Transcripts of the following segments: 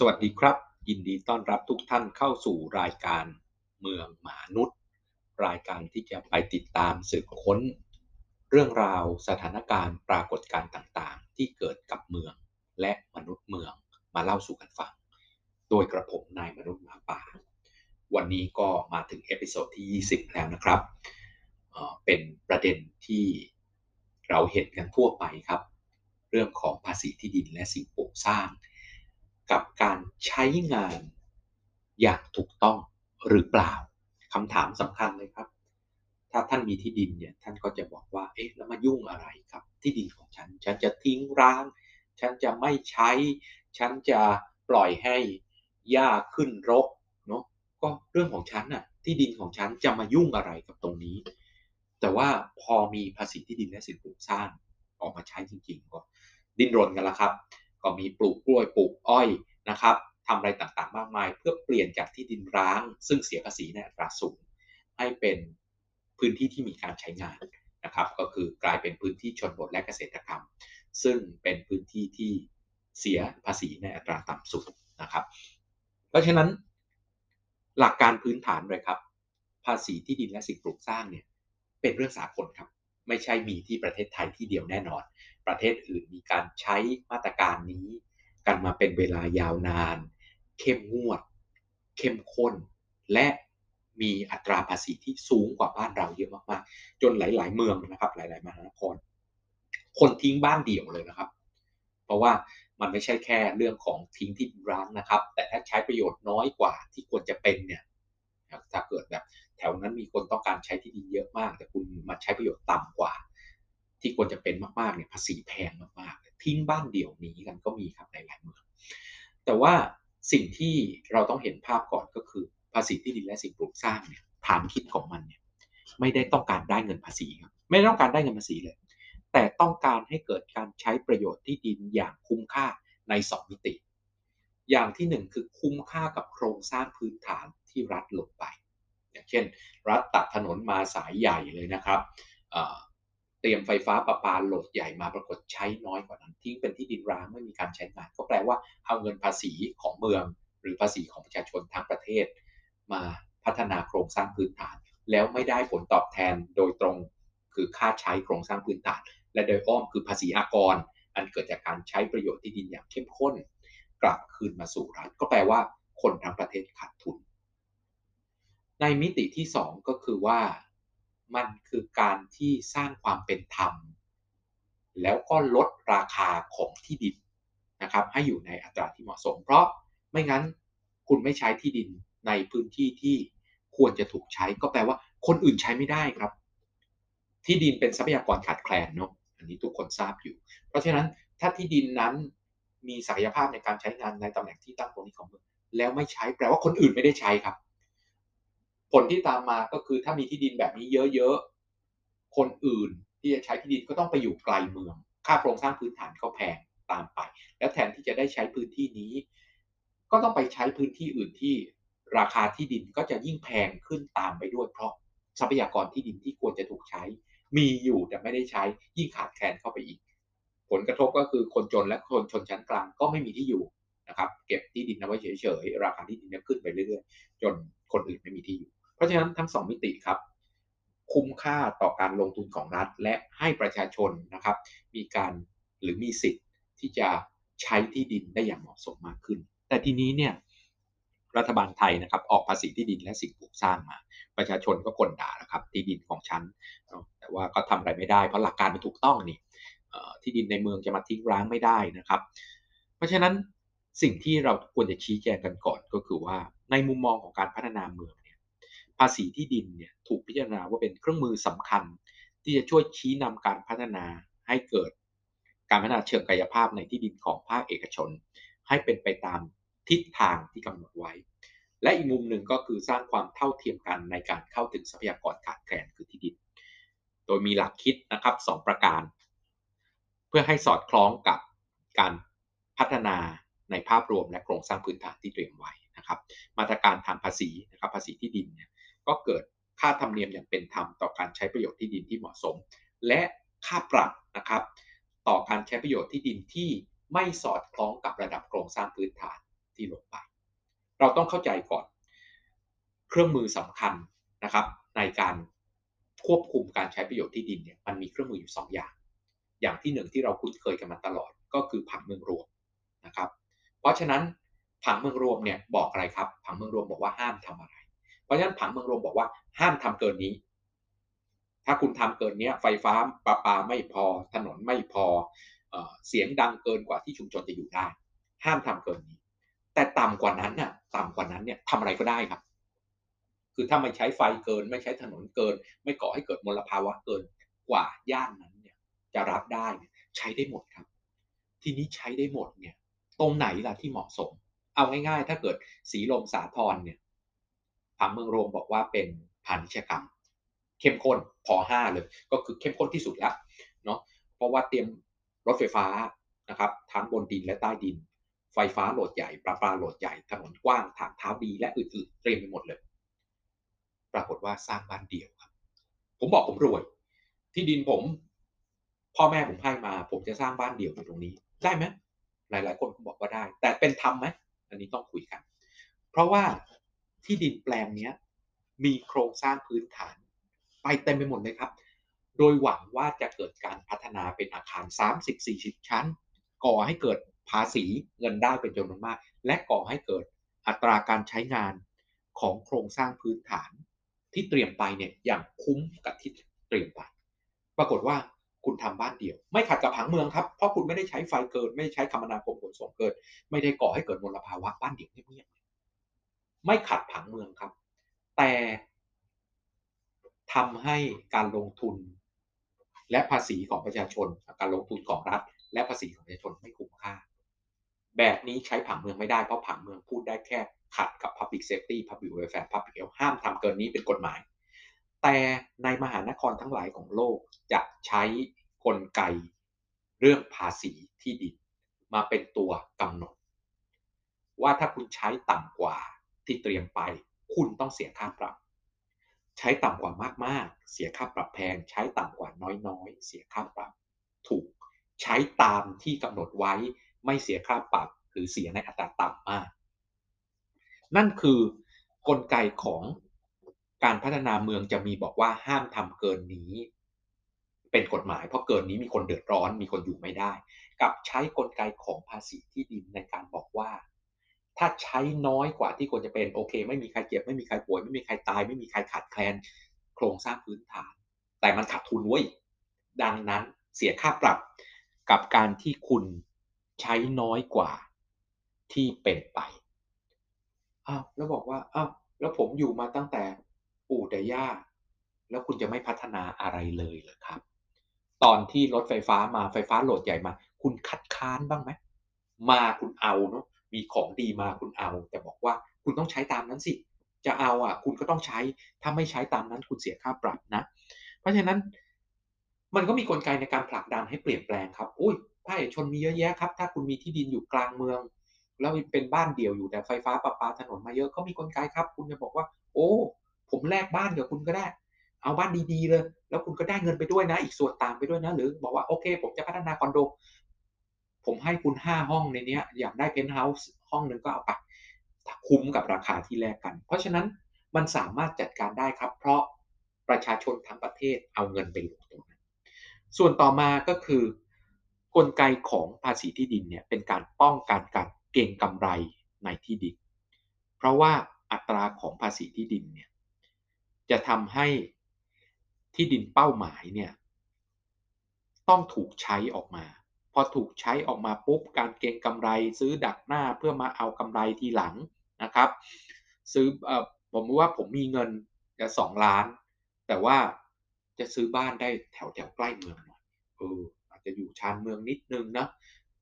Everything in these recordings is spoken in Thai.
สวัสดีครับ ยินดีต้อนรับทุกท่านเข้าสู่รายการเมืองมนุษย์ รายการที่จะไปติดตามสืบค้น เรื่องราวสถานการณ์ปรากฏการณ์ต่างๆ ที่เกิดกับเมืองและมนุษย์เมืองมาเล่าสู่กันฟัง โดยกระผมนายมนุษย์หมาป่า วันนี้ก็มาถึง episode ที่ 20 แล้วนะครับเป็นประเด็นที่เราเห็นกันทั่วไปครับ เรื่องของภาษีที่ดินและสิ่งปลูกสร้าง กับการใช้งานอย่างถูกต้องหรือเปล่าคำถามสำคัญเลยครับ ถ้าท่านมีที่ดินเนี่ยท่านก็จะบอกว่าเอ๊ะแล้วมายุ่งอะไรครับ ที่ดินของฉัน ฉันจะทิ้งร้าง ฉันจะไม่ใช้ ฉันจะปล่อยให้หญ้าขึ้นรกเนาะก็เรื่องของฉันน่ะที่ดินของฉันจะมายุ่งอะไรกับตรงนี้ แต่ว่าพอมีภาษีที่ดินและสินปลูกสร้างออกมาใช้จริงๆก็ดิ้นรนกันละครับ ก็มีปลูกกล้วยปลูกอ้อยนะครับทำอะไรต่างๆ มากมาย เพื่อเปลี่ยนจากที่ดินร้าง ซึ่งเสียภาษีในอัตราสูง ให้เป็นพื้นที่ที่มีการใช้งานนะครับ ก็คือกลายเป็นพื้นที่ชนบทและเกษตรกรรม ซึ่งเป็นพื้นที่ที่เสียภาษีในอัตราต่ำสุดนะครับ เพราะฉะนั้น หลักการพื้นฐานเลยครับ ภาษีที่ดินและสิ่งปลูกสร้างเนี่ยเป็นเรื่องสากลครับ ไม่ใช่มีที่ประเทศไทยที่เดียวแน่นอน ประเทศอื่นมีการใช้มาตรการนี้ กันมาเป็นเวลายาวนาน เข้มงวด เข้มข้น และมีอัตราภาษีที่สูงกว่าบ้านเราเยอะมากๆ จนหลาย ๆ เมืองนะครับ หลาย ๆ มหานคร คนทิ้งบ้านเดี่ยวเลยนะครับ เพราะว่ามันไม่ใช่แค่เรื่องของทิ้งที่ร้างนะครับ แต่ถ้าใช้ประโยชน์น้อยกว่าที่ควรจะเป็นเนี่ยถ้าเกิดแบบแถวนั้นมีคนต้องการใช้ที่ดินเยอะมาก แต่คุณมาใช้ประโยชน์ต่ำกว่า ที่ควรจะเป็นมากๆเนี่ยภาษีแพงมากๆทิ้งบ้านเดี่ยวนี้กันก็มีครับในหลายเมืองแต่ว่าสิ่งที่เราต้องเห็นภาพก่อนก็คือภาษีที่ดินและสิ่งปลูกสร้างเนี่ยฐานคิดของมันเนี่ยไม่ได้ต้องการได้เงินภาษีครับไม่ต้องการได้เงินภาษีเลย แต่ต้องการให้เกิดการใช้ประโยชน์ที่ดินอย่างคุ้มค่าใน 2 มิติ อย่างที่ 1 คือคุ้มค่ากับโครงสร้างพื้นฐานที่รัฐลงไป อย่างเช่น รัฐตัดถนนมาสายใหญ่เลยนะครับ เตรียมไฟฟ้าประปาโหลดใหญ่มาปรากฏใช้น้อยกว่านั้น ทิ้งเป็นที่ดินร้างไม่มีการใช้งาน ก็แปลว่าเอาเงินภาษีของเมือง หรือภาษีของประชาชนทั้งประเทศ มาพัฒนาโครงสร้างพื้นฐาน แล้วไม่ได้ผลตอบแทนโดยตรงคือค่าใช้โครงสร้างพื้นฐาน และโดยอ้อมคือภาษีอากร อันเกิดจากการใช้ประโยชน์ที่ดินอย่างเข้มข้น กลับคืนมาสู่รัฐก็แปลว่าคนทั้งประเทศขาดทุน ในมิติที่ 2 ก็คือว่า มันคือการที่สร้างความเป็นธรรม แล้วก็ลดราคาของที่ดินนะครับให้อยู่ในอัตราที่เหมาะสม เพราะไม่งั้นคุณไม่ใช้ที่ดินในพื้นที่ที่ควรจะถูกใช้ก็แปลว่าคนอื่นใช้ไม่ได้ครับ ที่ดินเป็นทรัพยากรขาดแคลนเนาะอันนี้ทุกคนทราบอยู่ เพราะฉะนั้นถ้าที่ดินนั้นมีศักยภาพในการใช้งานในตำแหน่งที่ตั้งตรงนี้ของเมืองแล้วไม่ใช้แปลว่าคนอื่นไม่ได้ใช้ครับ ผลที่ตามมาก็คือถ้ามีที่ดินแบบนี้เยอะๆ คนอื่นที่จะใช้ที่ดินก็ต้องไปอยู่ไกลเมือง ค่าโครงสร้างพื้นฐานก็แพงตามไป แล้วแทนที่จะได้ใช้พื้นที่นี้ ก็ต้องไปใช้พื้นที่อื่นที่ราคาที่ดินก็จะยิ่งแพงขึ้นตามไปด้วย เพราะทรัพยากรที่ดินที่ควรจะถูกใช้ มีอยู่แต่ไม่ได้ใช้ยิ่งขาดแคลนเข้าไปอีก ผลกระทบก็คือคนจนและคนชนชั้นกลางก็ไม่มีที่อยู่นะครับ เก็บที่ดินเอาไว้เฉยๆราคาที่ดินขึ้นไปเรื่อยๆ จนคนอื่นไม่มีที่อยู่ เพราะฉะนั้นทั้ง 2 มิติครับ คุ้มค่าต่อการลงทุนของรัฐ และให้ประชาชนนะครับ มีการหรือมีสิทธิ์ที่จะใช้ที่ดินได้อย่างเหมาะสมมากขึ้น แต่ทีนี้เนี่ยรัฐบาลไทยนะครับ ออกภาษีที่ดินและสิ่งปลูกสร้างมา ประชาชนก็กลด่าแล้วครับ ที่ดินของฉันแต่ว่าก็ทำอะไรไม่ได้เพราะหลักการมันถูกต้องนี่ที่ดินในเมืองจะมาทิ้งร้างไม่ได้นะครับ เพราะฉะนั้นสิ่งที่เราควรจะชี้แจงกันก่อนก็คือว่าในมุมมองของการพัฒนาเมือง ภาษีที่ดินเนี่ยถูกพิจารณาว่าเป็นเครื่องมือสำคัญ ที่จะช่วยชี้นำการพัฒนาให้เกิด การพัฒนาเชิงกายภาพในที่ดินของภาคเอกชน ให้เป็นไปตามทิศทางที่กำหนดไว้ และอีกมุมหนึ่งก็คือสร้างความเท่าเทียมกันในการเข้าถึงทรัพยากรขาดแคลนคือที่ดิน โดยมีหลักคิดนะครับ 2 ประการ เพื่อให้สอดคล้องกับการพัฒนาในภาพรวมและโครงสร้างพื้นฐานที่เตรียมไว้นะครับ มาตรการทางภาษีนะครับภาษีที่ดินเนี่ย ก็เกิดค่าธรรมเนียมอย่างเป็นธรรมต่อการใช้ประโยชน์ที่ดินที่เหมาะสม และค่าปรับนะครับ ต่อการใช้ประโยชน์ที่ดินที่ไม่สอดคล้องกับระดับโครงสร้างพื้นฐานที่ลงไป เราต้องเข้าใจก่อน เครื่องมือสำคัญนะครับ ในการควบคุมการใช้ประโยชน์ที่ดินเนี่ยมันมีเครื่องมืออยู่ 2 อย่าง อย่างที่หนึ่งที่เราคุ้นเคยกันมาตลอดก็คือผังเมืองรวมนะครับ เพราะฉะนั้นผังเมืองรวมเนี่ยบอกอะไรครับผังเมืองรวมบอกว่าห้ามทำอะไร เพราะฉะนั้นผังเมืองรวมบอกว่าห้ามทำเกินนี้ ถ้าคุณทำเกินนี้ไฟฟ้าประปาไม่พอ ถนนไม่พอเสียงดังเกินกว่าที่ชุมชนจะอยู่ได้ ห้ามทำเกินนี้ แต่ต่ำกว่านั้นน่ะต่ำกว่านั้นเนี่ยทำอะไรก็ได้ครับ คือถ้าไม่ใช้ไฟเกิน ไม่ใช้ถนนเกิน ไม่ก่อให้เกิดมลภาวะเกินกว่าย่านนั้นเนี่ยจะรับได้ใช้ได้หมดครับ ทีนี้ใช้ได้หมดเนี่ยตรงไหนล่ะที่เหมาะสม เอาง่ายๆ ถ้าเกิดสีลมสาทรเนี่ย ผังเมืองโรมบอกว่าเป็นพาณิชยกรรม เข้มข้นพอห้าเลย ก็คือเข้มข้นที่สุดแล้วเนาะเพราะว่าเตรียมรถไฟฟ้านะครับทั้งบนดินและใต้ดิน ไฟฟ้าโหลดใหญ่ประปาโหลดใหญ่ถนนกว้างทางเท้าดีและอื่นๆเตรียมไปหมดเลย ปรากฏว่าสร้างบ้านเดี่ยวครับ ผมบอกผมรวย ที่ดินผม พ่อแม่ผมให้มา ผมจะสร้างบ้านเดี่ยวอยู่ตรงนี้ ได้ไหมหลายๆ คนก็บอกว่าได้ แต่เป็นธรรมไหมอันนี้ต้องคุยกัน เพราะว่า ที่ดินแปลงนี้มีโครงสร้างพื้นฐาน ไปเต็มไปหมดเลยครับ โดยหวังว่าจะเกิดการพัฒนาเป็นอาคาร 30-40 ชั้น ก่อให้เกิดภาษีเงินได้เป็นจำนวนมาก และก่อให้เกิดอัตราการใช้งานของโครงสร้างพื้นฐาน ที่เตรียมไปเนี่ยอย่างคุ้มกับที่เตรียมไป ปรากฏว่าคุณทำบ้านเดี่ยว ไม่ขัดกับผังเมืองครับ เพราะคุณไม่ได้ใช้ไฟเกิน ไม่ใช้คมนาคมขนส่งเกิน ไม่ได้ก่อให้เกิดมลภาวะบ้านเดี่ยวเงียบๆ ไม่ขัดผังเมืองครับ แต่ทำให้การลงทุน และภาษีของประชาชน การลงทุนของรัฐ และภาษีของประชาชนไม่คุ้มค่า แบบนี้ใช้ผังเมืองไม่ได้เพราะผังเมืองพูดได้แค่ขัดกับ Public Safety Public Welfare Public Health ห้ามทำเกินนี้เป็นกฎหมาย แต่ในมหานครทั้งหลายของโลกจะใช้กลไกเรื่องภาษีที่ดินมาเป็นตัวกำหนด ว่าถ้าคุณใช้ต่ำกว่า ที่เตรียมไป คุณต้องเสียค่าปรับ ใช้ต่ำกว่ามากๆ เสียค่าปรับแพง ใช้ต่ำกว่าน้อยๆ เสียค่าปรับ ถูกใช้ตามที่กำหนดไว้ไม่เสียค่าปรับ หรือเสียในอัตราต่ำมาก นั่นคือกลไกของการพัฒนาเมืองจะมีบอกว่าห้ามทำเกินนี้ เป็นกฎหมายเพราะเกินนี้มีคนเดือดร้อนมีคนอยู่ไม่ได้ กับใช้กลไกของภาษีที่ดินในการบอกว่า ถ้าใช้น้อยกว่าที่ควรจะเป็นโอเค ไม่มีใครเจ็บไม่มีใครป่วย ไม่มีใครตาย ไม่มีใครขาดแคลน โครงสร้างพื้นฐาน แต่มันขาดทุนเว้ยดังนั้นเสียค่าปรับกับการที่คุณใช้น้อยกว่าที่เป็นไปอ้าวแล้วบอกว่าอ้าวแล้วผมอยู่มาตั้งแต่ปู่แต่ย่าแล้วคุณจะไม่พัฒนาอะไรเลยเหรอครับ ตอนที่รถไฟฟ้ามาไฟฟ้าโหลดใหญ่มา คุณคัดค้านบ้างไหมมาคุณเอาเนาะ มีของดีมาคุณเอา แต่บอกว่าคุณต้องใช้ตามนั้นสิ จะเอาอะ คุณก็ต้องใช้ ถ้าไม่ใช้ตามนั้นคุณเสียค่าปรับนะ เพราะฉะนั้นมันก็มีกลไกในการผลักดันให้เปลี่ยนแปลงครับอุ้ยภาคเอกชนมีเยอะแยะครับ ถ้าคุณมีที่ดินอยู่กลางเมือง แล้วเป็นบ้านเดี่ยวอยู่แต่ไฟฟ้าประปาถนนมาเยอะเขามีกลไกครับ คุณจะบอกว่า โอ้ ผมแลกบ้านกับคุณก็ได้ เอาบ้านดีๆเลย แล้วคุณก็ได้เงินไปด้วยนะ อีกส่วนต่างไปด้วยนะ หรือบอกว่าโอเค ผมจะพัฒนาคอนโด ผมให้คุณห้าห้องในนี้อยากได้เพนท์เฮาส์ห้องหนึ่งก็เอาไปคุ้มกับราคาที่แลกกัน เพราะฉะนั้นมันสามารถจัดการได้ครับ เพราะประชาชนทั้งประเทศเอาเงินไปลงตรงนั้น ส่วนต่อมาก็คือกลไกของภาษีที่ดินเนี่ยเป็นการป้องกันการเก็งกำไรในที่ดิน เพราะว่าอัตราของภาษีที่ดินเนี่ยจะทำให้ที่ดินเป้าหมายเนี่ยต้องถูกใช้ออกมา อถูกใช้ออกมาปุ๊บการเก็งกำไรซื้อดักหน้าเพื่อมาเอากำไรทีหลังนะครับ ซื้ออผมว่าผมมีเงินจะสองล้าน แต่ว่าจะซื้อบ้านได้แถวแถวใกล้เมืองหน่อยเอออาจจะอยู่ชานเมืองนิดนึงนะ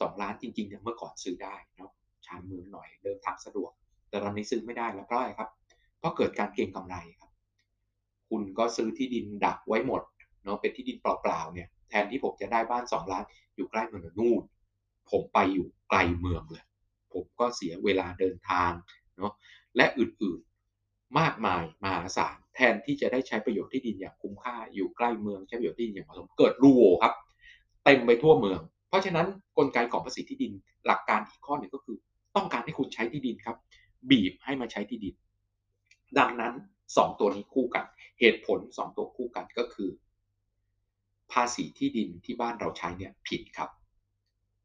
สองล้านจริงๆเนี่ยเมื่อก่อนซื้อได้เนาะชานเมืองหน่อยเดินทางสะดวก แต่ตอนนี้ซื้อไม่ได้แล้วเพราะอะไรครับเพราะเกิดการเก็งกำไรครับ คุณก็ซื้อที่ดินดักไว้หมดเนาะเป็นที่ดินเปล่าๆเนี่ยแทนที่ผมจะได้บ้าน 2 ล้าน อยู่ใกล้เมืองนู่นผมไปอยู่ไกลเมืองเลย ผมก็เสียเวลาเดินทางเนาะและอื่นๆมากมายมหาศาลแทนที่จะได้ใช้ประโยชน์ที่ดินอย่างคุ้มค่าอยู่ใกล้เมืองใช้ประโยชน์ที่ดินอย่างเหมาะสมเกิดรูโวครับเต็มไปทั่วเมือง เพราะฉะนั้นกลไกของภาษีที่ดินหลักการอีกข้อหนึ่งก็คือ ต้องการให้คุณใช้ที่ดินครับ บีบให้มาใช้ที่ดิน ดังนั้น 2 ตัวนี้คู่กัน เหตุผล 2 ตัวคู่กันก็คือ ภาษีที่ดินที่บ้านเราใช้เนี่ยผิดครับ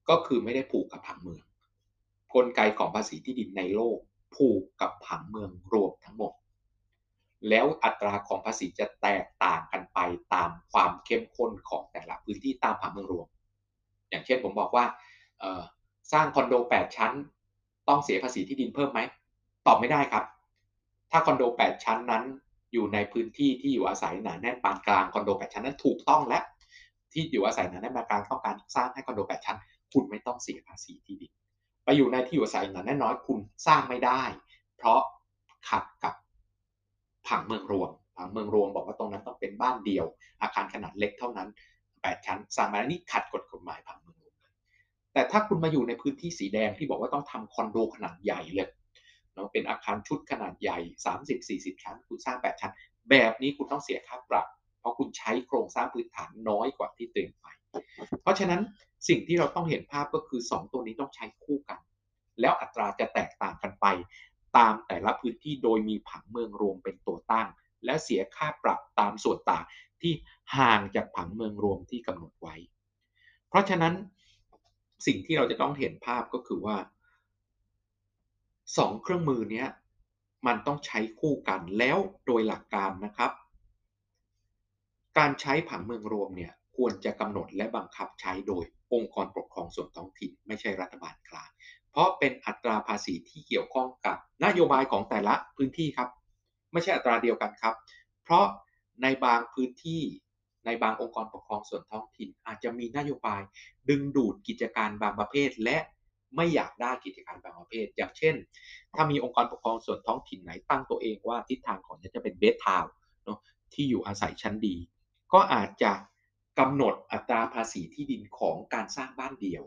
ก็คือไม่ได้ผูกกับผังเมือง กลไกของภาษีที่ดินในโลกผูกกับผังเมืองรวมทั้งหมด แล้วอัตราของภาษีจะแตกต่างกันไปตามความเข้มข้นของแต่ละพื้นที่ตามผังเมืองรวม อย่างเช่นผมบอกว่าสร้างคอนโด 8 ชั้น ต้องเสียภาษีที่ดินเพิ่มไหม ตอบไม่ได้ครับ ถ้าคอนโด 8 ชั้นนั้นอยู่ในพื้นที่ที่อยู่อาศัยหนาแน่นปานกลางคอนโด 8 ชั้นนั้นถูกต้องและ ที่อยู่อาศัยหนาแน่นปานกางต้องการสร้างให้คอนโด8ชั้น คุณไม่ต้องเสียภาษีที่ดินไปอยู่ในที่อยู่อาศัยหนาแน่นน้อยคุณสร้างไม่ได้ เพราะขัดกับผังเมืองรวมผังเมืองรวมบอกว่าตรงนั้นต้องเป็นบ้านเดียว อาคารขนาดเล็กเท่านั้น8ชั้นสร้างมาแล้วนี่ขัดกฎกฎหมายผังเมืองรวมแต่ถ้าคุณมาอยู่ในพื้นที่สีแดงที่บอกว่าต้องทำคอนโดขนาดใหญ่เลยเนาะเป็นอาคารชุดขนาดใหญ่ 30-40 ชั้น คุณสร้าง 8 ชั้น แบบนี้คุณต้องเสียค่าปรับ ราะคุณใช้โครงสร้างพื้นฐานน้อยกว่าที่เตรียมไป เพราะฉะนั้นสิ่งที่เราต้องเห็นภาพก็คือ 2 ตัวนี้ต้องใช้คู่กัน แล้วอัตราจะแตกต่างกันไป ตามแต่ละพื้นที่โดยมีผังเมืองรวมเป็นตัวตั้ง และเสียค่าปรับตามส่วนต่างที่ห่างจากผังเมืองรวมที่กำหนดไว้ เพราะฉะนั้นสิ่งที่เราจะต้องเห็นภาพก็คือว่าสองเครื่องมือนี้มันต้องใช้คู่กันแล้วโดยหลักการนะครับ การใช้ผังเมืองรวมเนี่ยควรจะกำหนดและบังคับใช้โดยองค์กรปกครองส่วนท้องถิ่น ไม่ใช่รัฐบาลกลาง เพราะเป็นอัตราภาษีที่เกี่ยวข้องกับนโยบายของแต่ละพื้นที่ครับ ไม่ใช่อัตราเดียวกันครับ เพราะในบางพื้นที่ในบางองค์กรปกครองส่วนท้องถิ่น อาจจะมีนโยบายดึงดูดกิจการบางประเภท และไม่อยากได้กิจการบางประเภท อย่างเช่น ถ้ามีองค์กรปกครองส่วนท้องถิ่นไหนตั้งตัวเองว่าทิศทางของจะเป็นเบสทาวเนาะที่อยู่อาศัยชั้นดี ก็อาจจะกำหนดอัตราภาษีที่ดินของการสร้างบ้านเดี่ยว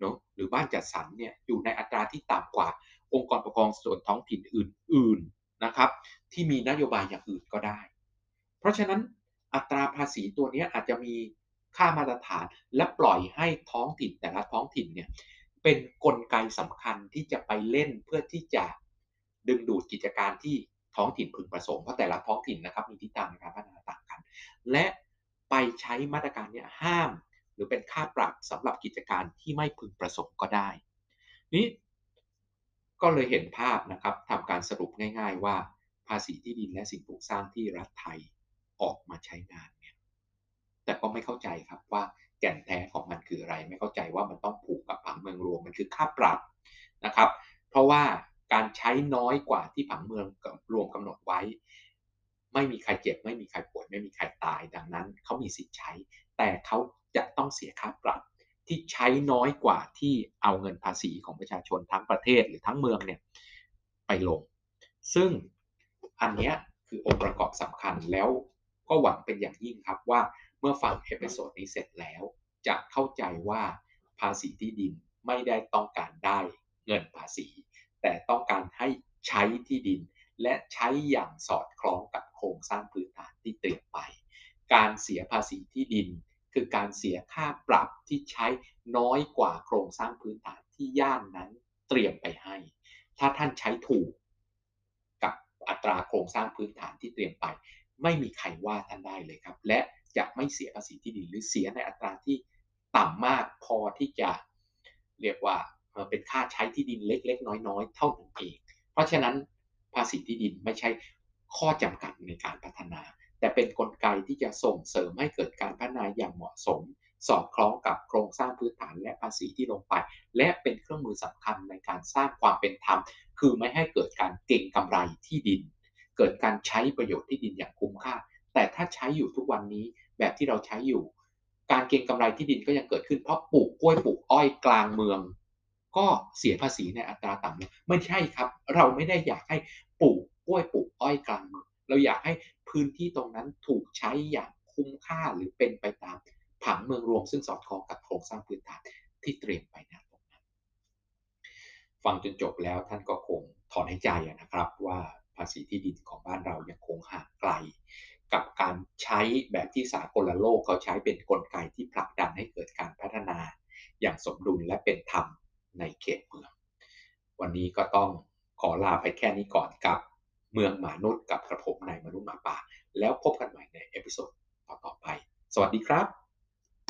เนาะหรือบ้านจัดสรรเนี่ยอยู่ในอัตราที่ต่ำกว่าองค์กรปกครองส่วนท้องถิ่นอื่นๆนะครับ ที่มีนโยบายอย่างอื่นก็ได้ เพราะฉะนั้นอัตราภาษีตัวนี้อาจจะมีค่ามาตรฐานและปล่อยให้ท้องถิ่นแต่ละท้องถิ่นเนี่ยเป็นนกลไกสำคัญที่จะไปเล่นเพื่อที่จะดึงดูดกิจการที่ท้องถิ่นพึงประสงค์เพราะแต่ละท้องถิ่นนะครับมีทิศทางในการพัฒนาต่าง และไปใช้มาตรการนี้ห้าม หรือเป็นค่าปรับสำหรับกิจการที่ไม่พึงประสงค์ก็ได้ นี้ก็เลยเห็นภาพนะครับทำการสรุปง่าย ๆ ว่า ภาษีที่ดินและสิ่งปลูกสร้างที่รัฐไทยออกมาใช้งานเนี่ยแต่ก็ไม่เข้าใจครับว่าแก่นแท้ของมันคืออะไร ไม่เข้าใจว่ามันต้องผูกกับผังเมืองรวมมันคือค่าปรับนะครับ เพราะว่าการใช้น้อยกว่าที่ผังเมืองรวมกำหนดไว้ ไม่มีใครเจ็บ ไม่มีใครป่วยไม่มีใครตายดังนั้นเขามีสิทธิ์ใช้ แต่เขาจะต้องเสียค่าปรับที่ใช้น้อยกว่าที่เอาเงินภาษีของประชาชนทั้งประเทศหรือทั้งเมืองเนี่ยไปลง ซึ่งอันนี้คือองค์ประกอบสำคัญแล้วก็หวังเป็นอย่างยิ่งครับว่าเมื่อฟัง episode นี้เสร็จแล้ว จะเข้าใจว่าภาษีที่ดินไม่ได้ต้องการได้เงินภาษี แต่ต้องการให้ใช้ที่ดิน และใช้อย่างสอดคล้องกับโครงสร้างพื้นฐานที่เตรียมไป การเสียภาษีที่ดิน คือการเสียค่าปรับที่ใช้น้อยกว่าโครงสร้างพื้นฐานที่ย่านนั้นเตรียมไปให้ ถ้าท่านใช้ถูกกับอัตราโครงสร้างพื้นฐานที่เตรียมไป ไม่มีใครว่าท่านได้เลยครับ และจะไม่เสียภาษีที่ดินหรือเสียในอัตราที่ต่ำมากพอที่จะเรียกว่าเป็นค่าใช้ที่ดินเล็ก ๆ น้อย ๆ เท่านั้นเอง เพราะฉะนั้น ภาษีที่ดินไม่ใช่ข้อจำกัดในการพัฒนา แต่เป็นนกลไกที่จะส่งเสริมให้เกิดการพัฒนาอย่างเหมาะสม สอดคล้องกับโครงสร้างพื้นฐานและภาษีที่ลงไป และเป็นเครื่องมือสำคัญในการสร้างความเป็นธรรม คือไม่ให้เกิดการเก่งกำไรที่ดิน เกิดการใช้ประโยชน์ที่ดินอย่างคุ้มค่า แต่ถ้าใช้อยู่ทุกวันนี้แบบที่เราใช้อยู่ การเก็งกำไรที่ดินก็ยังเกิดขึ้นเพราะปลูกกล้วยปลูกอ้อยกลางเมือง ก็เสียภาษีในอัตราต่ำไม่ใช่ครับ เราไม่ได้อยากให้ปลูกกล้วยปลูกอ้อยกลางเมืองเราอยากให้พื้นที่ตรงนั้นถูกใช้อย่างคุ้มค่าหรือเป็นไปตามผังเมืองรวมซึ่งสอดคล้องกับโครงสร้างพื้นฐานที่เตรียมไปนะตรงนั้นฟังจนจบแล้วท่านก็คงถอนหายใจนะครับว่าภาษีที่ดินของบ้านเรายังคงห่างไกล กับการใช้แบบที่สากลโลกเขาใช้เป็นกลไกที่ผลักดันให้เกิดการพัฒนา อย่างสมดุลและเป็นธรรม ในเขตเมือง วันนี้ก็ต้องขอลาไปแค่นี้ก่อนกับเมืองหมานุษย์กับกระผมนายมนุษย์หมาป่า แล้วพบกันใหม่ใน episodeต่อๆไป สวัสดีครับ